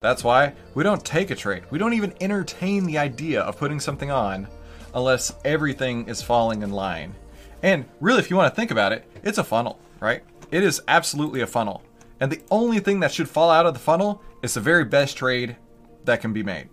That's why we don't take a trade. We don't even entertain the idea of putting something on unless everything is falling in line. And really, if you want to think about it, it's a funnel, right? It is absolutely a funnel. And the only thing that should fall out of the funnel is the very best trade that can be made.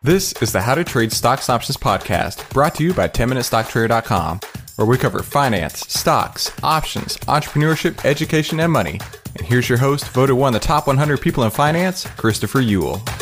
This is the How to Trade Stocks and Options podcast brought to you by 10MinuteStockTrader.com, where we cover finance, stocks, options, entrepreneurship, education, and money. And here's your host, voted one of the top 100 people in finance, Christopher Uhl.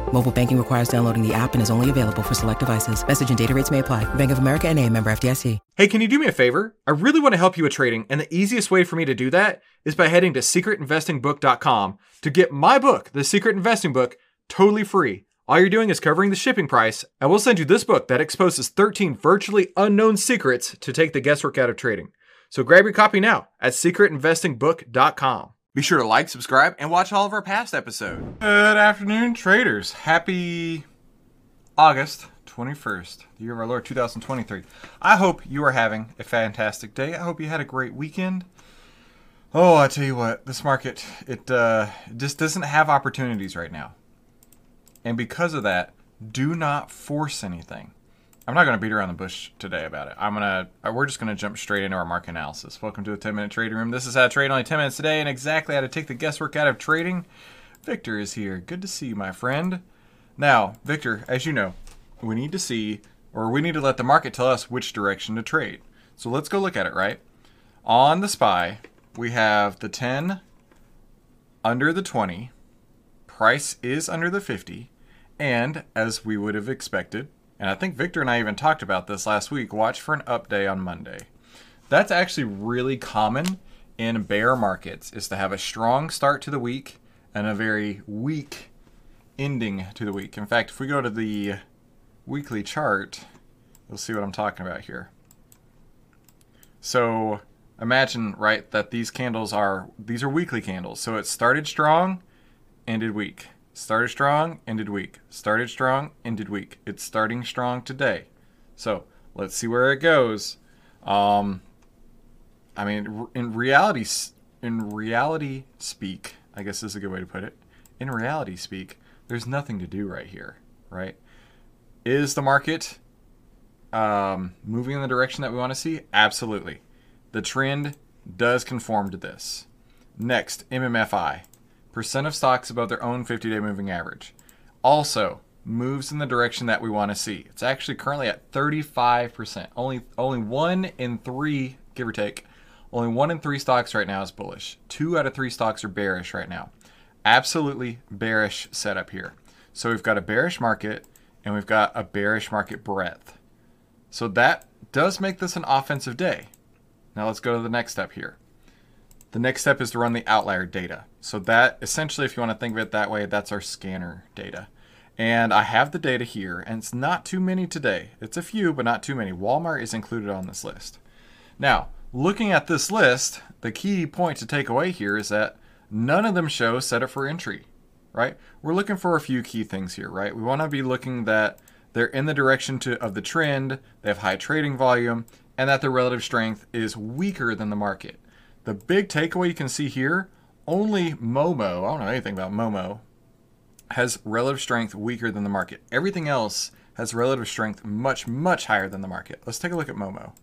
Mobile banking requires downloading the app and is only available for select devices. Message and data rates may apply. Bank of America and a member FDIC. Hey, can you do me a favor? I really want to help you with trading, and the easiest way for me to do that is by heading to secretinvestingbook.com to get my book, The Secret Investing Book, totally free. All you're doing is covering the shipping price, and we'll send you this book that exposes 13 virtually unknown secrets to take the guesswork out of trading. So grab your copy now at secretinvestingbook.com. Be sure to like, subscribe, and watch all of our past episodes. Good afternoon, traders. Happy August 21st, the year of our Lord 2023. I hope you are having a fantastic day. I hope you had a great weekend. Oh, I tell you what, this market, it uh, just doesn't have opportunities right now. And because of that, do not force anything. I'm not going to beat around the bush today about it. I'm going to, uh, we're just going to jump straight into our market analysis. Welcome to the 10 minute trading room. This is how to trade only 10 minutes today and exactly how to take the guesswork out of trading. Victor is here. Good to see you, my friend. Now, Victor, as you know, we need to see, or we need to let the market tell us which direction to trade. So let's go look at it, right? On the SPY, we have the 10 under the 20, price is under the 50, and as we would have expected, and I think Victor and I even talked about this last week. Watch for an up day on Monday. That's actually really common in bear markets is to have a strong start to the week and a very weak ending to the week. In fact, if we go to the weekly chart, you'll see what I'm talking about here. So imagine, right, that these candles are these are weekly candles. So it started strong, ended weak. Started strong, ended weak. Started strong, ended weak. It's starting strong today. So let's see where it goes. Um, I mean, in reality, in reality speak, I guess is a good way to put it. In reality speak, there's nothing to do right here, right? Is the market um, moving in the direction that we want to see? Absolutely. The trend does conform to this. Next, MMFI percent of stocks above their own 50 day moving average. Also, moves in the direction that we want to see. It's actually currently at 35%. Only only 1 in 3, give or take, only 1 in 3 stocks right now is bullish. 2 out of 3 stocks are bearish right now. Absolutely bearish setup here. So we've got a bearish market and we've got a bearish market breadth. So that does make this an offensive day. Now let's go to the next step here. The next step is to run the outlier data. So that essentially, if you want to think of it that way, that's our scanner data. And I have the data here, and it's not too many today. It's a few, but not too many. Walmart is included on this list. Now, looking at this list, the key point to take away here is that none of them show setup for entry, right? We're looking for a few key things here, right? We want to be looking that they're in the direction to, of the trend, they have high trading volume, and that their relative strength is weaker than the market. The big takeaway you can see here only Momo, I don't know anything about Momo, has relative strength weaker than the market. Everything else has relative strength much, much higher than the market. Let's take a look at Momo.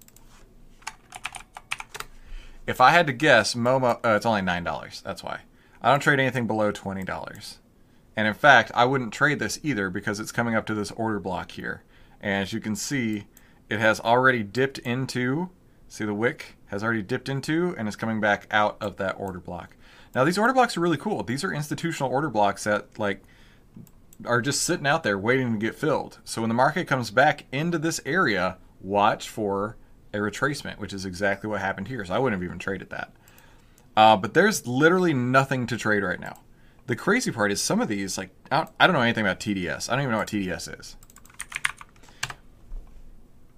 If I had to guess, Momo, oh, it's only $9. That's why. I don't trade anything below $20. And in fact, I wouldn't trade this either because it's coming up to this order block here. And as you can see, it has already dipped into, see the wick has already dipped into and is coming back out of that order block. Now these order blocks are really cool. These are institutional order blocks that like are just sitting out there waiting to get filled. So when the market comes back into this area, watch for a retracement, which is exactly what happened here. So I wouldn't have even traded that. Uh, but there's literally nothing to trade right now. The crazy part is some of these, like, I don't, I don't know anything about TDS. I don't even know what TDS is.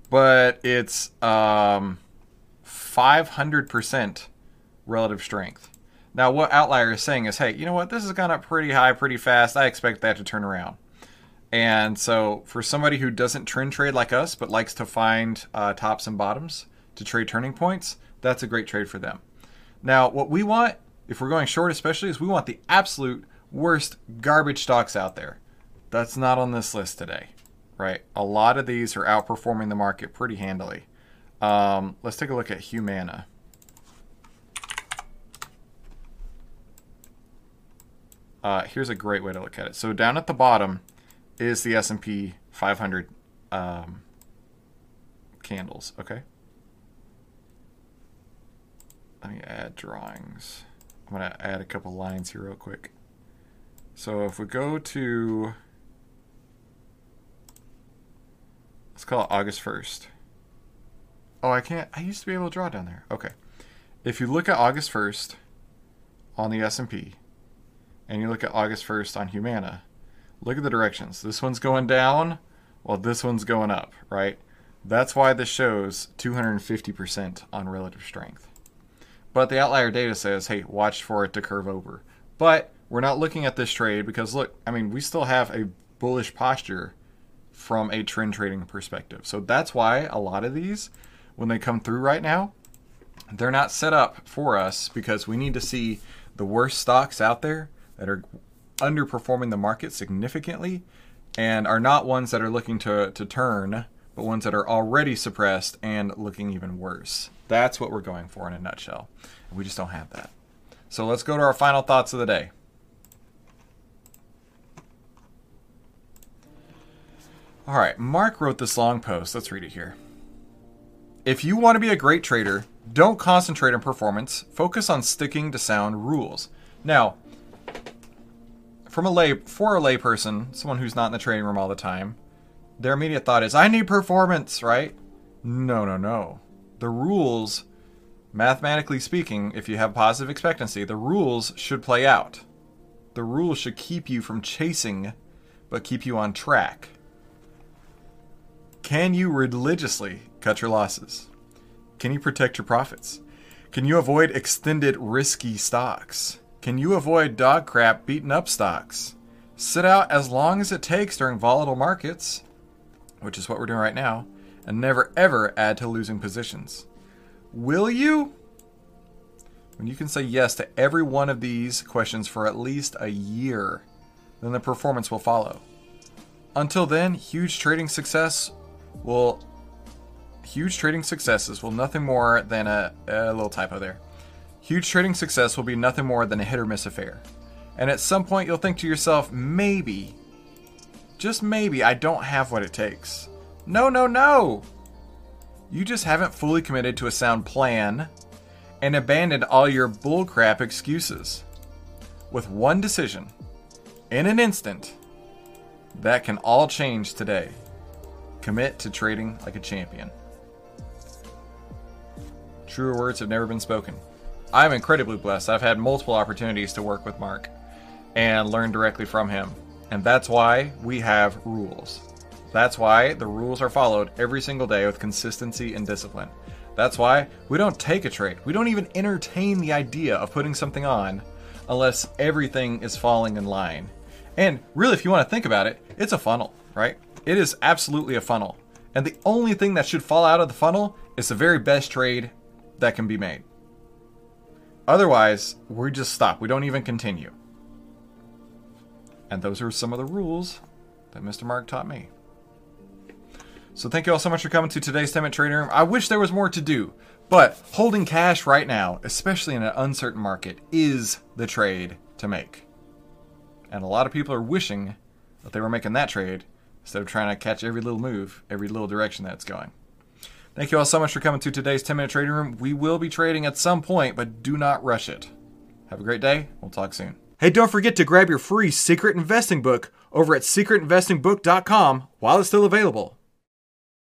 But it's um, 500% relative strength. Now, what Outlier is saying is, hey, you know what? This has gone up pretty high, pretty fast. I expect that to turn around. And so, for somebody who doesn't trend trade like us, but likes to find uh, tops and bottoms to trade turning points, that's a great trade for them. Now, what we want, if we're going short especially, is we want the absolute worst garbage stocks out there. That's not on this list today, right? A lot of these are outperforming the market pretty handily. Um, let's take a look at Humana. Uh, here's a great way to look at it. So down at the bottom is the S&P 500 um, candles. Okay. Let me add drawings. I'm gonna add a couple lines here real quick. So if we go to, let's call it August 1st. Oh, I can't. I used to be able to draw down there. Okay. If you look at August 1st on the S&P, and you look at August 1st on Humana, look at the directions. This one's going down while this one's going up, right? That's why this shows 250% on relative strength. But the outlier data says, hey, watch for it to curve over. But we're not looking at this trade because, look, I mean, we still have a bullish posture from a trend trading perspective. So that's why a lot of these, when they come through right now, they're not set up for us because we need to see the worst stocks out there that are underperforming the market significantly and are not ones that are looking to, to turn, but ones that are already suppressed and looking even worse. That's what we're going for in a nutshell. We just don't have that. So let's go to our final thoughts of the day. All right, Mark wrote this long post. Let's read it here. If you want to be a great trader, don't concentrate on performance, focus on sticking to sound rules. Now, from a lay for a layperson, someone who's not in the trading room all the time, their immediate thought is, I need performance, right? No, no, no. The rules, mathematically speaking, if you have positive expectancy, the rules should play out. The rules should keep you from chasing, but keep you on track. Can you religiously cut your losses? Can you protect your profits? Can you avoid extended risky stocks? Can you avoid dog crap beaten up stocks? Sit out as long as it takes during volatile markets, which is what we're doing right now, and never ever add to losing positions. Will you? When you can say yes to every one of these questions for at least a year, then the performance will follow. Until then, huge trading success will huge trading successes will nothing more than a, a little typo there. Huge trading success will be nothing more than a hit or miss affair. And at some point, you'll think to yourself, maybe, just maybe, I don't have what it takes. No, no, no! You just haven't fully committed to a sound plan and abandoned all your bullcrap excuses. With one decision, in an instant, that can all change today. Commit to trading like a champion. Truer words have never been spoken. I'm incredibly blessed. I've had multiple opportunities to work with Mark and learn directly from him. And that's why we have rules. That's why the rules are followed every single day with consistency and discipline. That's why we don't take a trade. We don't even entertain the idea of putting something on unless everything is falling in line. And really, if you want to think about it, it's a funnel, right? It is absolutely a funnel. And the only thing that should fall out of the funnel is the very best trade that can be made. Otherwise, we just stop. We don't even continue. And those are some of the rules that Mr. Mark taught me. So thank you all so much for coming to today's 10 Minute Trading Room. I wish there was more to do, but holding cash right now, especially in an uncertain market, is the trade to make. And a lot of people are wishing that they were making that trade instead of trying to catch every little move, every little direction that it's going. Thank you all so much for coming to today's 10 minute trading room. We will be trading at some point, but do not rush it. Have a great day. We'll talk soon. Hey, don't forget to grab your free secret investing book over at secretinvestingbook.com while it's still available.